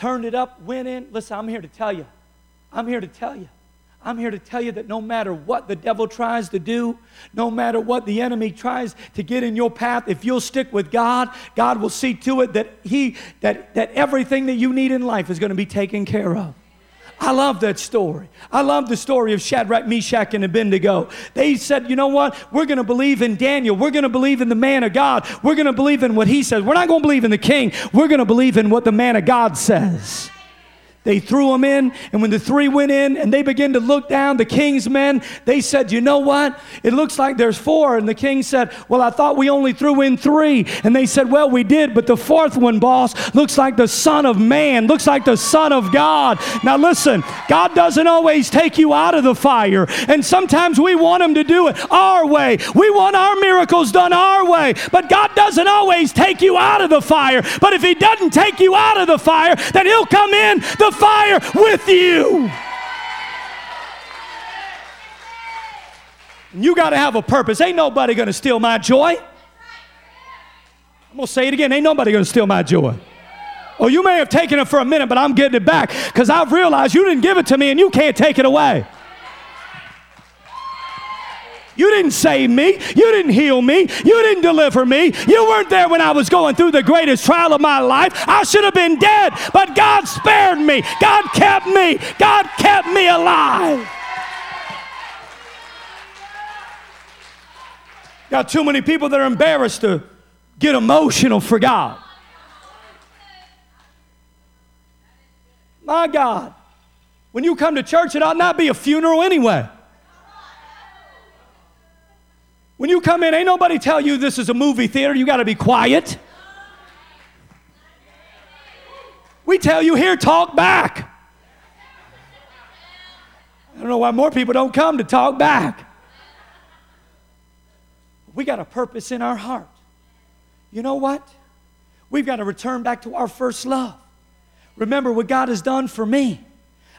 turned it up, went in. Listen, I'm here to tell you. I'm here to tell you. I'm here to tell you that no matter what the devil tries to do, no matter what the enemy tries to get in your path, if you'll stick with God, God will see to it that he that that everything that you need in life is going to be taken care of. I love that story. I love the story of Shadrach, Meshach, and Abednego. They said, you know what? We're going to believe in Daniel. We're going to believe in the man of God. We're going to believe in what he says. We're not going to believe in the king. We're going to believe in what the man of God says. They threw them in, and when the three went in and they began to look down, the king's men, they said, You know what? It looks like there's four. And the king said, Well, I thought we only threw in three. And they said, Well, we did, but the fourth one, boss, looks like the Son of Man, looks like the Son of God. Now, listen, God doesn't always take you out of the fire, and sometimes we want Him to do it our way. We want our miracles done our way, but God doesn't always take you out of the fire. But if He doesn't take you out of the fire, then He'll come in the fire with you. You got to have a purpose. Ain't nobody going to steal my joy. I'm going to say it again. Ain't nobody going to steal my joy. Oh, you may have taken it for a minute, but I'm getting it back because I've realized you didn't give it to me and you can't take it away. You didn't save me. You didn't heal me. You didn't deliver me. You weren't there when I was going through the greatest trial of my life. I should have been dead, but God spared me. God kept me. God kept me alive. Got too many people that are embarrassed to get emotional for God. My God. When you come to church, it ought not be a funeral anyway. When you come in, ain't nobody tell you this is a movie theater, you got to be quiet. We tell you here, talk back. I don't know why more people don't come to talk back. We got a purpose in our heart. You know what? We've got to return back to our first love. Remember what God has done for me.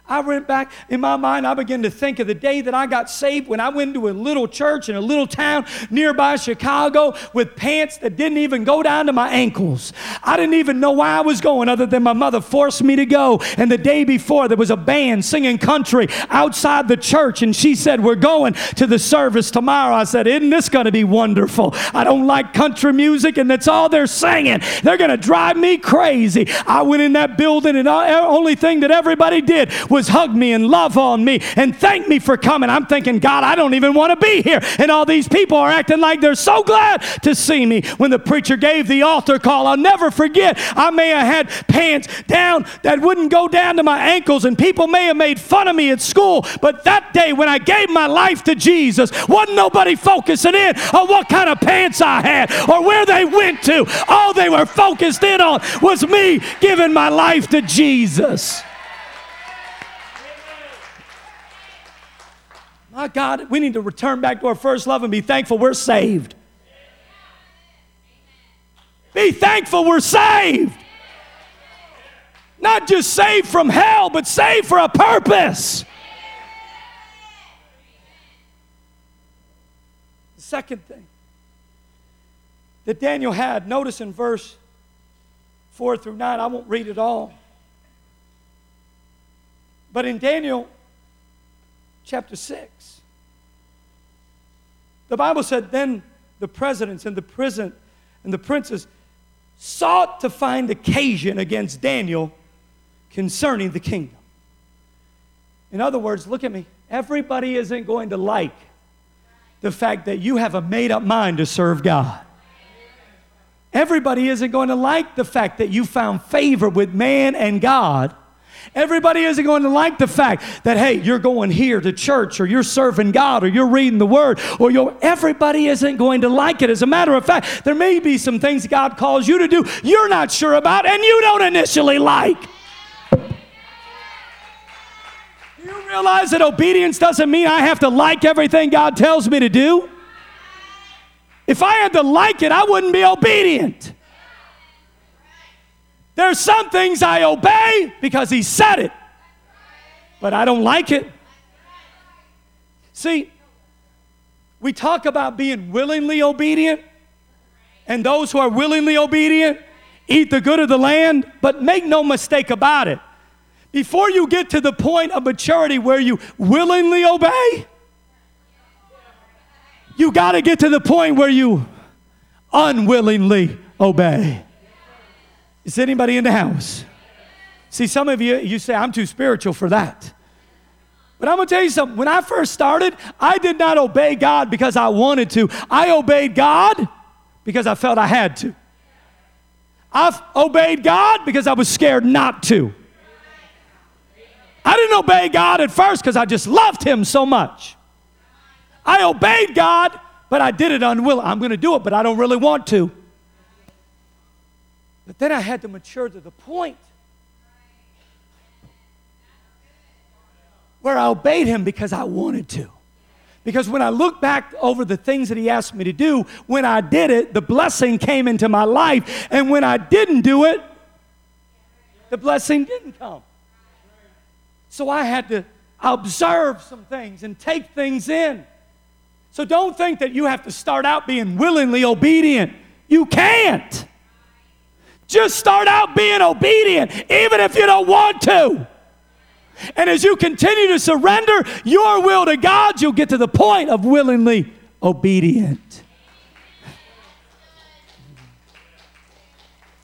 I went back in my mind, I began to think of the day that I got saved when I went to a little church in a little town nearby Chicago with pants that didn't even go down to my ankles. I didn't even know why I was going other than my mother forced me to go. And the day before, there was a band singing country outside the church, and she said, We're going to the service tomorrow. I said, Isn't this going to be wonderful? I don't like country music, and that's all they're singing. They're going to drive me crazy. I went in that building, and the only thing that everybody did was hug me and love on me and thank me for coming. I'm thinking, God, I don't even want to be here. And all these people are acting like they're so glad to see me. When the preacher gave the altar call, I'll never forget. I may have had pants down that wouldn't go down to my ankles, and people may have made fun of me at school. But that day when I gave my life to Jesus, wasn't nobody focusing in on what kind of pants I had or where they went to. All they were focused in on was me giving my life to Jesus. My God, we need to return back to our first love and be thankful we're saved. Be thankful we're saved. Not just saved from hell, but saved for a purpose. The second thing that Daniel had, notice in verse 4 through 9, I won't read it all. But in Daniel chapter 6. The Bible said, Then the presidents and the prison and the princes sought to find occasion against Daniel concerning the kingdom. In other words, look at me. Everybody isn't going to like the fact that you have a made up mind to serve God. Everybody isn't going to like the fact that you found favor with man and God Everybody isn't going to like the fact that, hey, you're going here to church or you're serving God or you're reading the word or you're, everybody isn't going to like it. As a matter of fact, there may be some things God calls you to do you're not sure about and you don't initially like. You realize that obedience doesn't mean I have to like everything God tells me to do? If I had to like it, I wouldn't be obedient. There's some things I obey because he said it, but I don't like it. See, we talk about being willingly obedient, and those who are willingly obedient, eat the good of the land, but make no mistake about it. Before you get to the point of maturity where you willingly obey, you got to get to the point where you unwillingly obey. Is anybody in the house? See, some of you, you say, I'm too spiritual for that. But I'm to tell you something. When I first started, I did not obey God because I wanted to. I obeyed God because I felt I had to. I've obeyed God because I was scared not to. I didn't obey God at first because I just loved Him so much. I obeyed God, but I did it unwilling. I'm to do it, but I don't really want to. But then I had to mature to the point where I obeyed Him because I wanted to. Because when I look back over the things that He asked me to do, when I did it, the blessing came into my life. And when I didn't do it, the blessing didn't come. So I had to observe some things and take things in. So don't think that you have to start out being willingly obedient. You can't. Just start out being obedient, even if you don't want to. And as you continue to surrender your will to God, you'll get to the point of willingly obedient.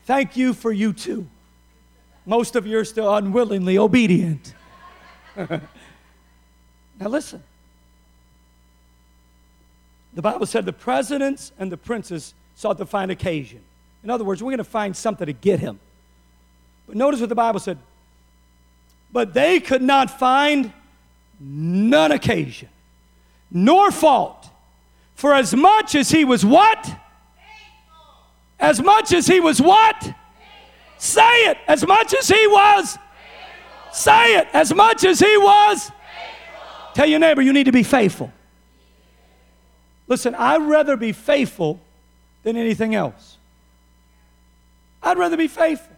Thank you for you too. Most of you are still unwillingly obedient. now, listen. The Bible said the presidents and the princes sought to find occasion. In other words, we're going to find something to get him. But notice what the Bible said. But they could not find none occasion, nor fault. For as much as he was what? As much as he was what? Say it. As much as he was? Say it. As much as he was? Tell your neighbor you need to be faithful. Listen, I'd rather be faithful than anything else. I'd rather be faithful.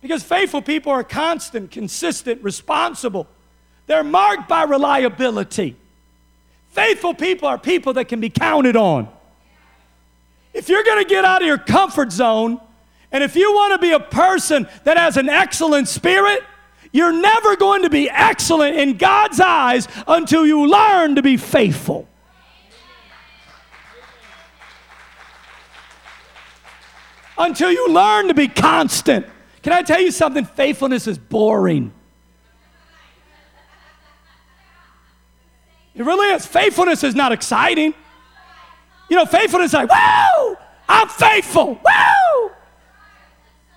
Because faithful people are constant, consistent, responsible. They're marked by reliability. Faithful people are people that can be counted on. If you're going to get out of your comfort zone, and if you want to be a person that has an excellent spirit, you're never going to be excellent in God's eyes until you learn to be faithful. Until you learn to be constant. Can I tell you something? Faithfulness is boring. It really is. Faithfulness is not exciting. You know, faithfulness is like, woo, I'm faithful. Woo!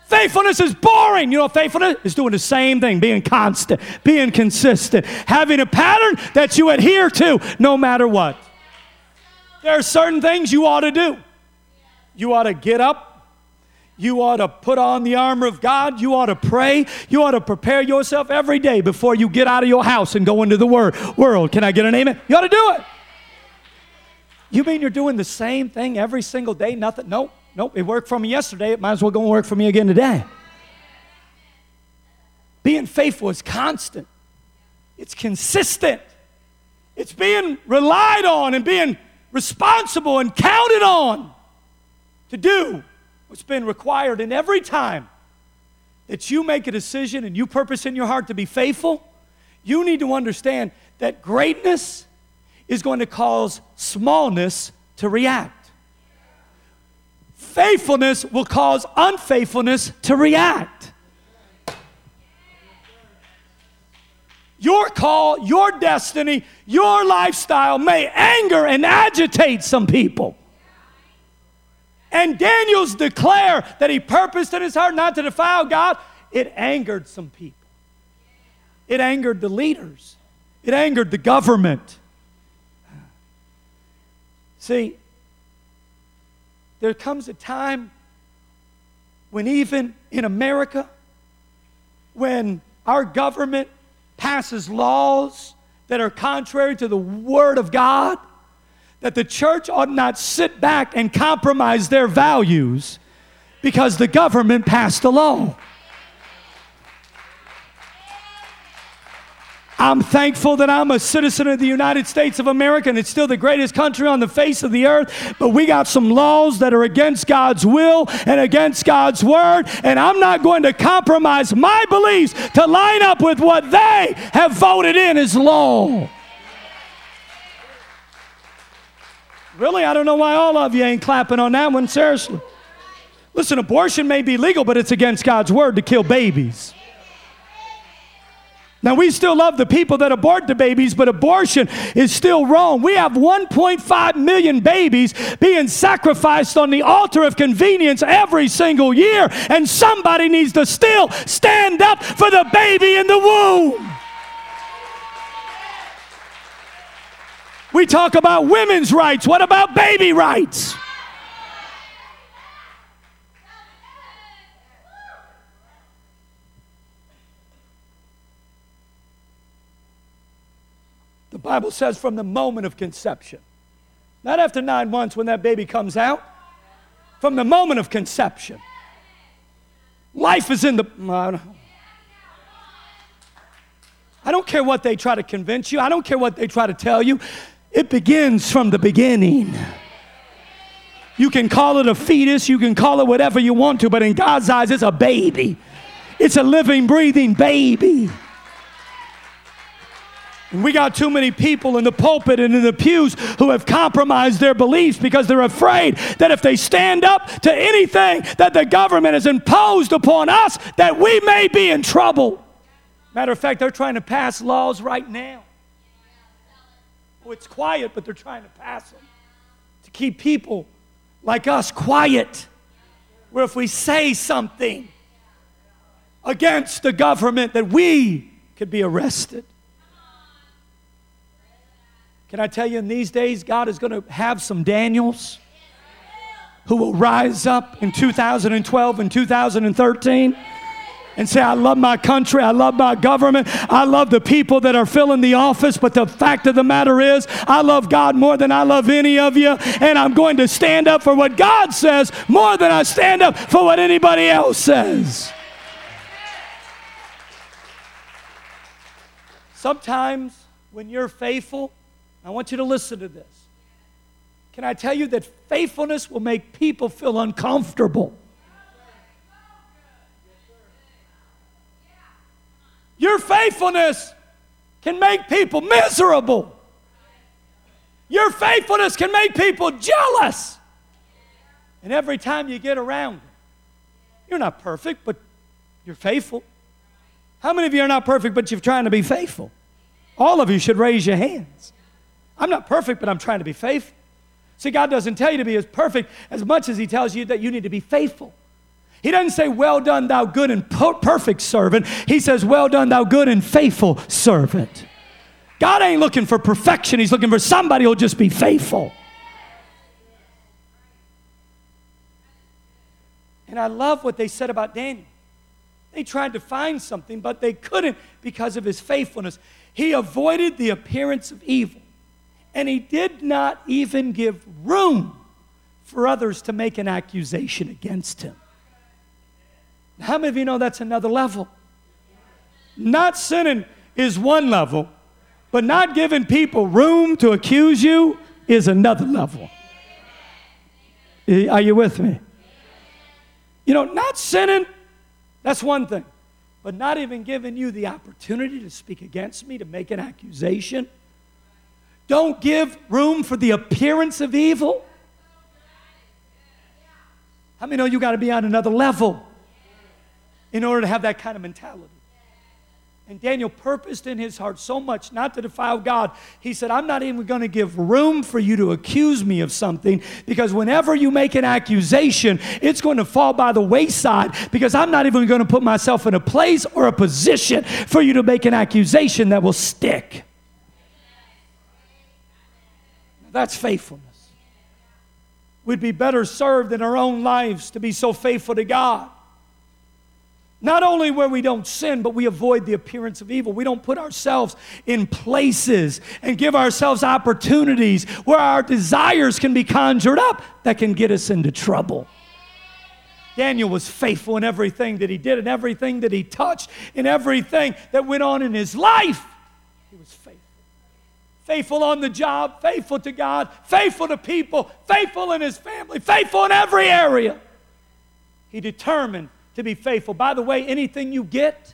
Faithfulness is boring. You know, faithfulness is doing the same thing, being constant, being consistent, having a pattern that you adhere to no matter what. There are certain things you ought to do. You ought to get up you ought to put on the armor of God. You ought to pray. You ought to prepare yourself every day before you get out of your house and go into the wor- world. Can I get an amen? You ought to do it. You mean you're doing the same thing every single day? Nothing? Nope. Nope. It worked for me yesterday. It might as well go and work for me again today. Being faithful is constant, it's consistent, it's being relied on and being responsible and counted on to do what's been required. And every time that you make a decision and you purpose in your heart to be faithful, you need to understand that greatness is going to cause smallness to react. Faithfulness will cause unfaithfulness to react. Your call, your destiny, your lifestyle may anger and agitate some people. And Daniel's declare that he purposed in his heart not to defile God. It angered some people. It angered the leaders. It angered the government. See, there comes a time when even in America, when our government passes laws that are contrary to the Word of God, that the church ought not sit back and compromise their values because the government passed a law. I'm thankful that I'm a citizen of the United States of America and it's still the greatest country on the face of the earth. But we got some laws that are against God's will and against God's word. And I'm not going to compromise my beliefs to line up with what they have voted in as law. Really? I don't know why all of you ain't clapping on that one, seriously. Listen, abortion may be legal, but it's against God's word to kill babies. Now, we still love the people that abort the babies, but abortion is still wrong. We have 1.5 million babies being sacrificed on the altar of convenience every single year, and somebody needs to still stand up for the baby in the womb. We talk about women's rights. What about baby rights? The Bible says from the moment of conception, not after nine months when that baby comes out, from the moment of conception. Life is in the. I don't care what they try to convince you, I don't care what they try to tell you. It begins from the beginning. You can call it a fetus, you can call it whatever you want to, but in God's eyes, it's a baby. It's a living, breathing baby. And we got too many people in the pulpit and in the pews who have compromised their beliefs because they're afraid that if they stand up to anything that the government has imposed upon us, that we may be in trouble. Matter of fact, they're trying to pass laws right now It's quiet, but they're trying to pass them to keep people like us quiet. Where if we say something against the government, that we could be arrested. Can I tell you, in these days, God is going to have some Daniels who will rise up in 2012 and 2013 and say, I love my country, I love my government, I love the people that are filling the office, but the fact of the matter is, I love God more than I love any of you, and I'm going to stand up for what God says more than I stand up for what anybody else says. Sometimes when you're faithful, I want you to listen to this. Can I tell you that faithfulness will make people feel uncomfortable? Your faithfulness can make people miserable. Your faithfulness can make people jealous. And every time you get around you're not perfect, but you're faithful. How many of you are not perfect, but you're trying to be faithful? All of you should raise your hands. I'm not perfect, but I'm trying to be faithful. See, God doesn't tell you to be as perfect as much as He tells you that you need to be faithful. He doesn't say, Well done, thou good and perfect servant. He says, Well done, thou good and faithful servant. God ain't looking for perfection, He's looking for somebody who'll just be faithful. And I love what they said about Daniel. They tried to find something, but they couldn't because of his faithfulness. He avoided the appearance of evil, and he did not even give room for others to make an accusation against him. How many of you know that's another level? Not sinning is one level, but not giving people room to accuse you is another level. Are you with me? You know, not sinning, that's one thing. But not even giving you the opportunity to speak against me, to make an accusation. Don't give room for the appearance of evil. How many know you got to be on another level? In order to have that kind of mentality. And Daniel purposed in his heart so much not to defile God. He said, I'm not even going to give room for you to accuse me of something because whenever you make an accusation, it's going to fall by the wayside because I'm not even going to put myself in a place or a position for you to make an accusation that will stick. That's faithfulness. We'd be better served in our own lives to be so faithful to God not only where we don't sin, but we avoid the appearance of evil. We don't put ourselves in places and give ourselves opportunities where our desires can be conjured up that can get us into trouble. Daniel was faithful in everything that he did, in everything that he touched, in everything that went on in his life. He was faithful. Faithful on the job, faithful to God, faithful to people, faithful in his family, faithful in every area. He determined to be faithful. By the way, anything you get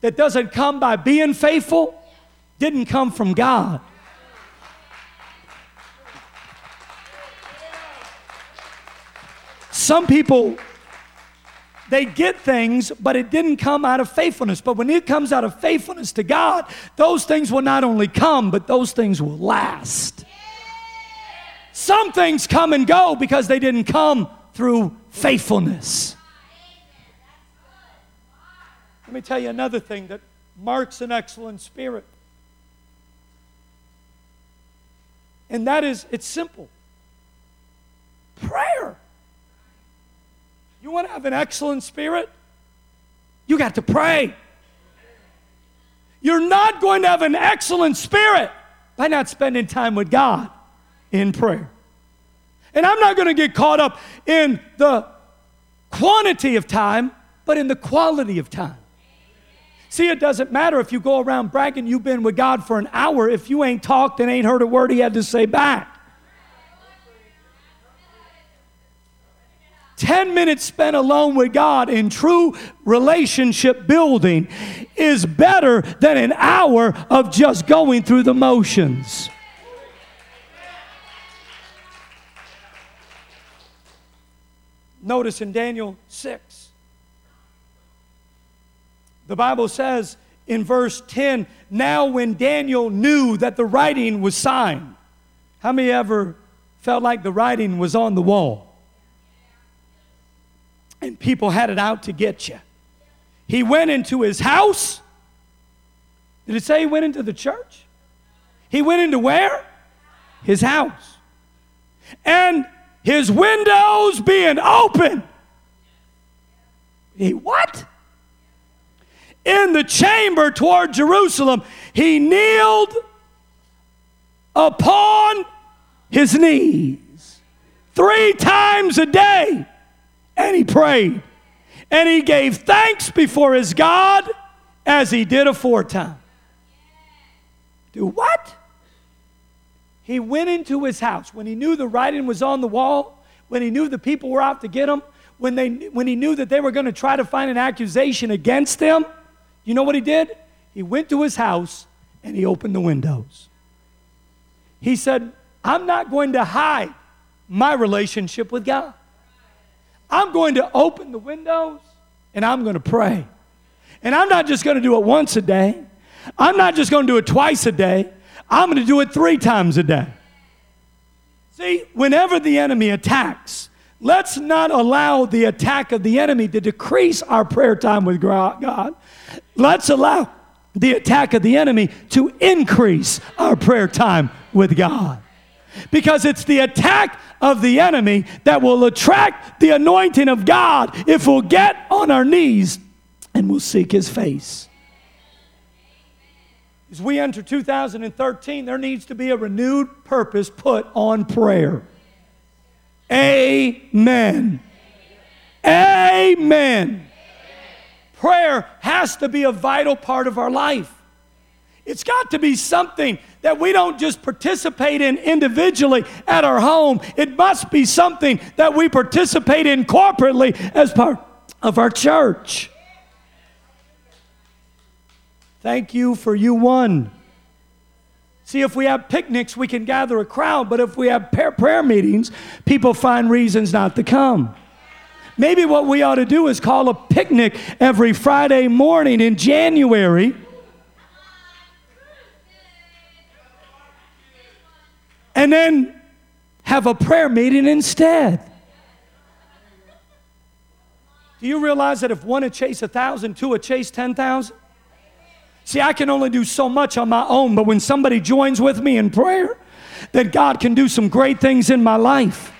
that doesn't come by being faithful didn't come from God. Some people, they get things, but it didn't come out of faithfulness. But when it comes out of faithfulness to God, those things will not only come, but those things will last. Some things come and go because they didn't come through faithfulness. Let me tell you another thing that marks an excellent spirit. And that is, it's simple prayer. You want to have an excellent spirit? You got to pray. You're not going to have an excellent spirit by not spending time with God in prayer. And I'm not going to get caught up in the quantity of time, but in the quality of time. See, it doesn't matter if you go around bragging you've been with God for an hour if you ain't talked and ain't heard a word He had to say back. 10 minutes spent alone with God in true relationship building is better than an hour of just going through the motions. Notice in Daniel 6, the Bible says in verse 10 now when Daniel knew that the writing was signed, how many ever felt like the writing was on the wall? And people had it out to get you. He went into his house. Did it say he went into the church? He went into where? His house. And his windows being open. He what? In the chamber toward Jerusalem, he kneeled upon his knees three times a day and he prayed. And he gave thanks before his God as he did aforetime. Do what? He went into his house when he knew the writing was on the wall, when he knew the people were out to get him, when, they, when he knew that they were going to try to find an accusation against him. You know what he did? He went to his house and he opened the windows. He said, I'm not going to hide my relationship with God. I'm going to open the windows and I'm going to pray. And I'm not just going to do it once a day. I'm not just going to do it twice a day. I'm going to do it three times a day. See, whenever the enemy attacks, let's not allow the attack of the enemy to decrease our prayer time with God. Let's allow the attack of the enemy to increase our prayer time with God. Because it's the attack of the enemy that will attract the anointing of God if we'll get on our knees and we'll seek his face. As we enter 2013, there needs to be a renewed purpose put on prayer. Amen. Amen. Prayer has to be a vital part of our life. It's got to be something that we don't just participate in individually at our home. It must be something that we participate in corporately as part of our church. Thank you for you one. See, if we have picnics, we can gather a crowd, but if we have prayer meetings, people find reasons not to come. Maybe what we ought to do is call a picnic every Friday morning in January and then have a prayer meeting instead. Do you realize that if one would chase a thousand, two would chase ten thousand? See, I can only do so much on my own, but when somebody joins with me in prayer, then God can do some great things in my life.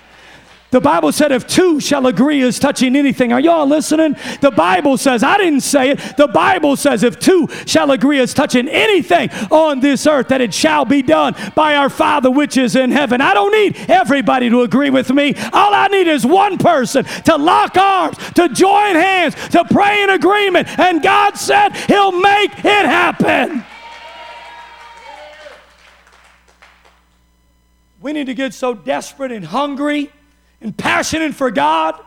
The Bible said, if two shall agree as touching anything, are y'all listening? The Bible says, I didn't say it. The Bible says, if two shall agree as touching anything on this earth, that it shall be done by our Father which is in heaven. I don't need everybody to agree with me. All I need is one person to lock arms, to join hands, to pray in agreement. And God said, He'll make it happen. We need to get so desperate and hungry and passionate for God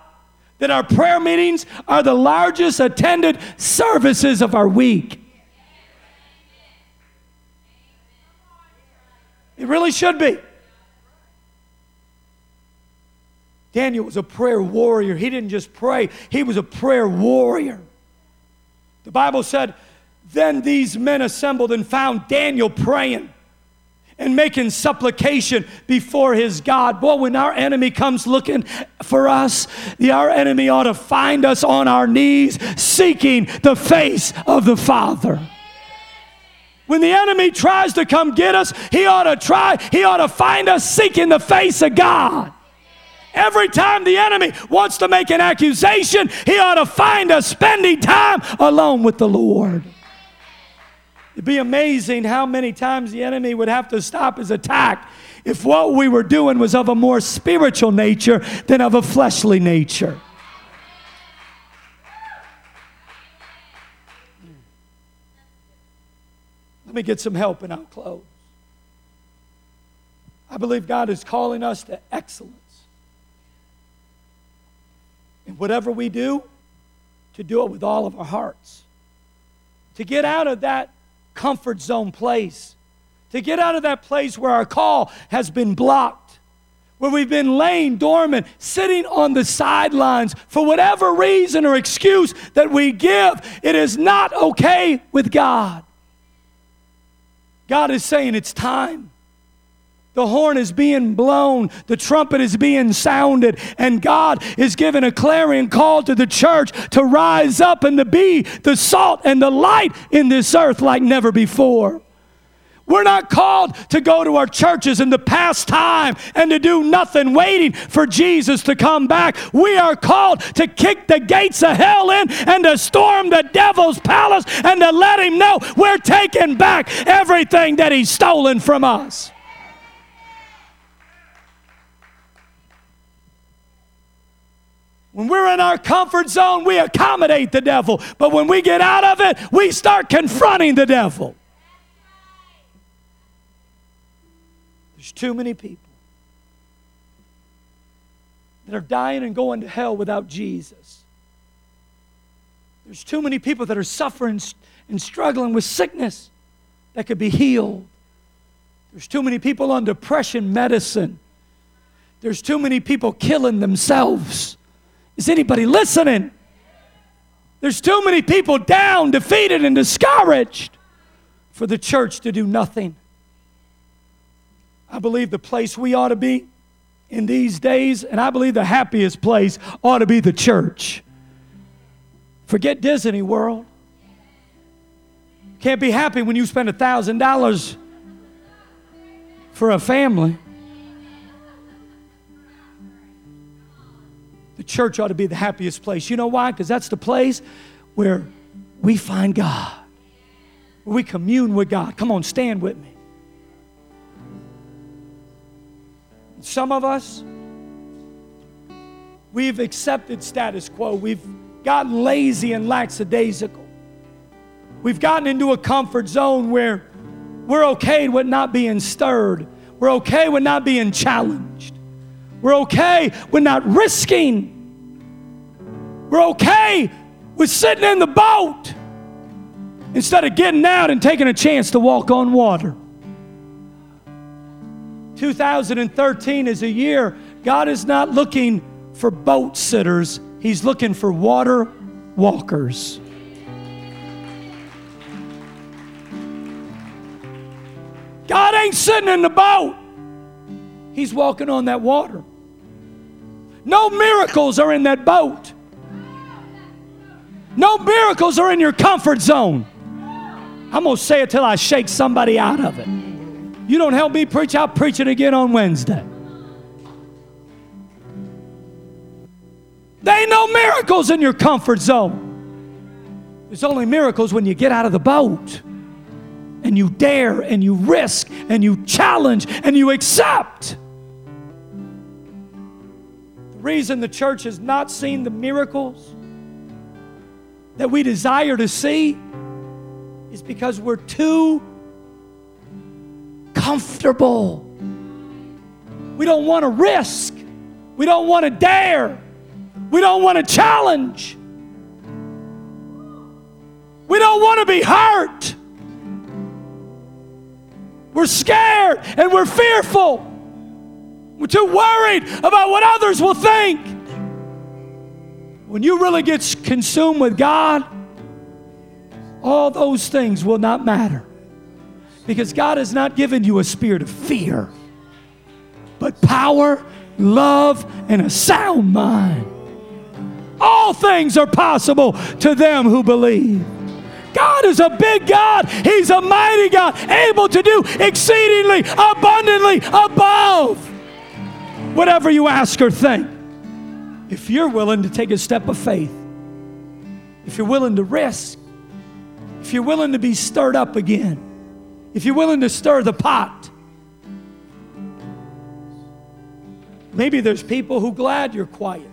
that our prayer meetings are the largest attended services of our week. It really should be. Daniel was a prayer warrior. He didn't just pray, he was a prayer warrior. The Bible said, Then these men assembled and found Daniel praying and making supplication before his God. Boy, when our enemy comes looking for us, the, our enemy ought to find us on our knees seeking the face of the Father. When the enemy tries to come get us, he ought to try, he ought to find us seeking the face of God. Every time the enemy wants to make an accusation, he ought to find us spending time alone with the Lord. It'd be amazing how many times the enemy would have to stop his attack if what we were doing was of a more spiritual nature than of a fleshly nature. Let me get some help and I'll close. I believe God is calling us to excellence. And whatever we do, to do it with all of our hearts. To get out of that comfort zone place, to get out of that place where our call has been blocked, where we've been laying dormant, sitting on the sidelines for whatever reason or excuse that we give. It is not okay with God. God is saying it's time. The horn is being blown, the trumpet is being sounded, and God is giving a clarion call to the church to rise up and to be the salt and the light in this earth like never before. We're not called to go to our churches and to pass time and to do nothing waiting for Jesus to come back. We are called to kick the gates of hell in and to storm the devil's palace and to let him know we're taking back everything that he's stolen from us. When we're in our comfort zone, we accommodate the devil. But when we get out of it, we start confronting the devil. There's too many people that are dying and going to hell without Jesus. There's too many people that are suffering and struggling with sickness that could be healed. There's too many people on depression medicine. There's too many people killing themselves. Is anybody listening? There's too many people down, defeated, and discouraged for the church to do nothing. I believe the place we ought to be in these days, and I believe the happiest place ought to be the church. Forget Disney World. Can't be happy when you spend a thousand dollars for a family. The church ought to be the happiest place. You know why? Because that's the place where we find God, where we commune with God. Come on, stand with me. Some of us, we've accepted status quo. We've gotten lazy and lackadaisical. We've gotten into a comfort zone where we're okay with not being stirred. We're okay with not being challenged. We're okay with not risking. We're okay with sitting in the boat instead of getting out and taking a chance to walk on water. 2013 is a year God is not looking for boat sitters, He's looking for water walkers. God ain't sitting in the boat. He's walking on that water. No miracles are in that boat. No miracles are in your comfort zone. I'm going to say it till I shake somebody out of it. You don't help me preach, I'll preach it again on Wednesday. There ain't no miracles in your comfort zone. There's only miracles when you get out of the boat and you dare and you risk and you challenge and you accept The reason the church has not seen the miracles that we desire to see is because we're too comfortable. We don't want to risk. We don't want to dare. We don't want to challenge. We don't want to be hurt. We're scared and we're fearful. We're too worried about what others will think. When you really get consumed with God, all those things will not matter. Because God has not given you a spirit of fear, but power, love, and a sound mind. All things are possible to them who believe. God is a big God. He's a mighty God, able to do exceedingly, abundantly, above whatever you ask or think. If you're willing to take a step of faith, if you're willing to risk, if you're willing to be stirred up again, if you're willing to stir the pot, maybe there's people who glad you're quiet.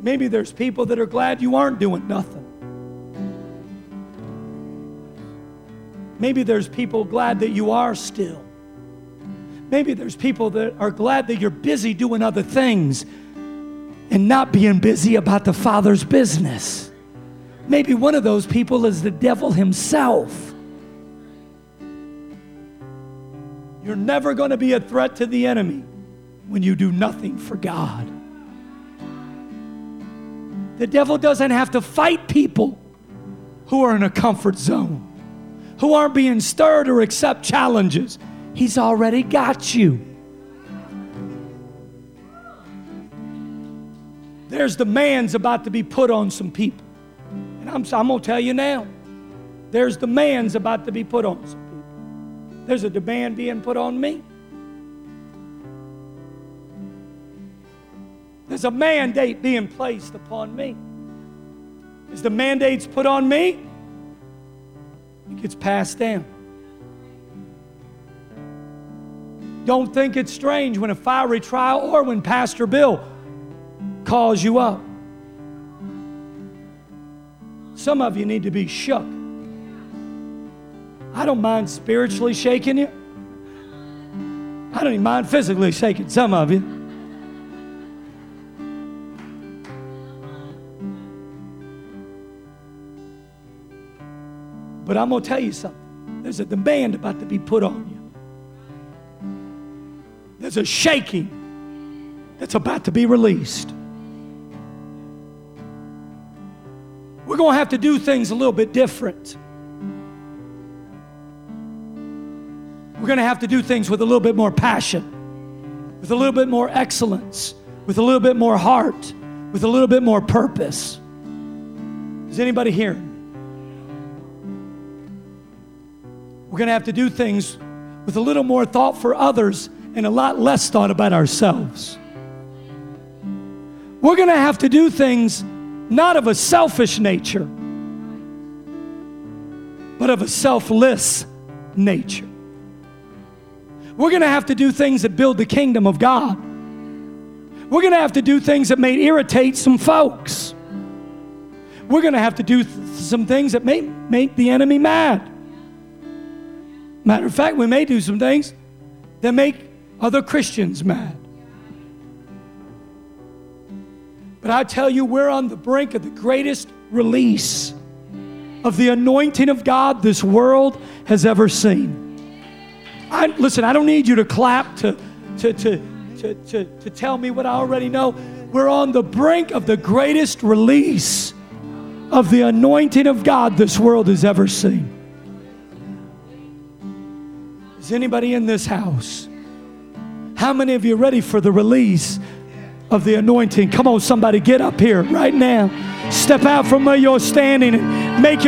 Maybe there's people that are glad you aren't doing nothing. Maybe there's people glad that you are still. Maybe there's people that are glad that you're busy doing other things and not being busy about the Father's business. Maybe one of those people is the devil himself. You're never going to be a threat to the enemy when you do nothing for God. The devil doesn't have to fight people who are in a comfort zone, who aren't being stirred or accept challenges. He's already got you. There's demands about to be put on some people. And I'm, I'm going to tell you now there's demands about to be put on some people. There's a demand being put on me. There's a mandate being placed upon me. As the mandate's put on me, it gets passed down. Don't think it's strange when a fiery trial or when Pastor Bill calls you up. Some of you need to be shook. I don't mind spiritually shaking you. I don't even mind physically shaking some of you. But I'm going to tell you something. There's a demand about to be put on you. There's a shaking that's about to be released. We're going to have to do things a little bit different. We're going to have to do things with a little bit more passion, with a little bit more excellence, with a little bit more heart, with a little bit more purpose. Is anybody here? We're going to have to do things with a little more thought for others and a lot less thought about ourselves. We're going to have to do things not of a selfish nature, but of a selfless nature. We're going to have to do things that build the kingdom of God. We're going to have to do things that may irritate some folks. We're going to have to do th- some things that may make the enemy mad. Matter of fact, we may do some things that make other Christians mad. But I tell you, we're on the brink of the greatest release of the anointing of God this world has ever seen. I, listen, I don't need you to clap to, to, to, to, to, to tell me what I already know. We're on the brink of the greatest release of the anointing of God this world has ever seen. Is anybody in this house? How many of you ready for the release of the anointing? Come on, somebody, get up here right now. Step out from where you're standing and make your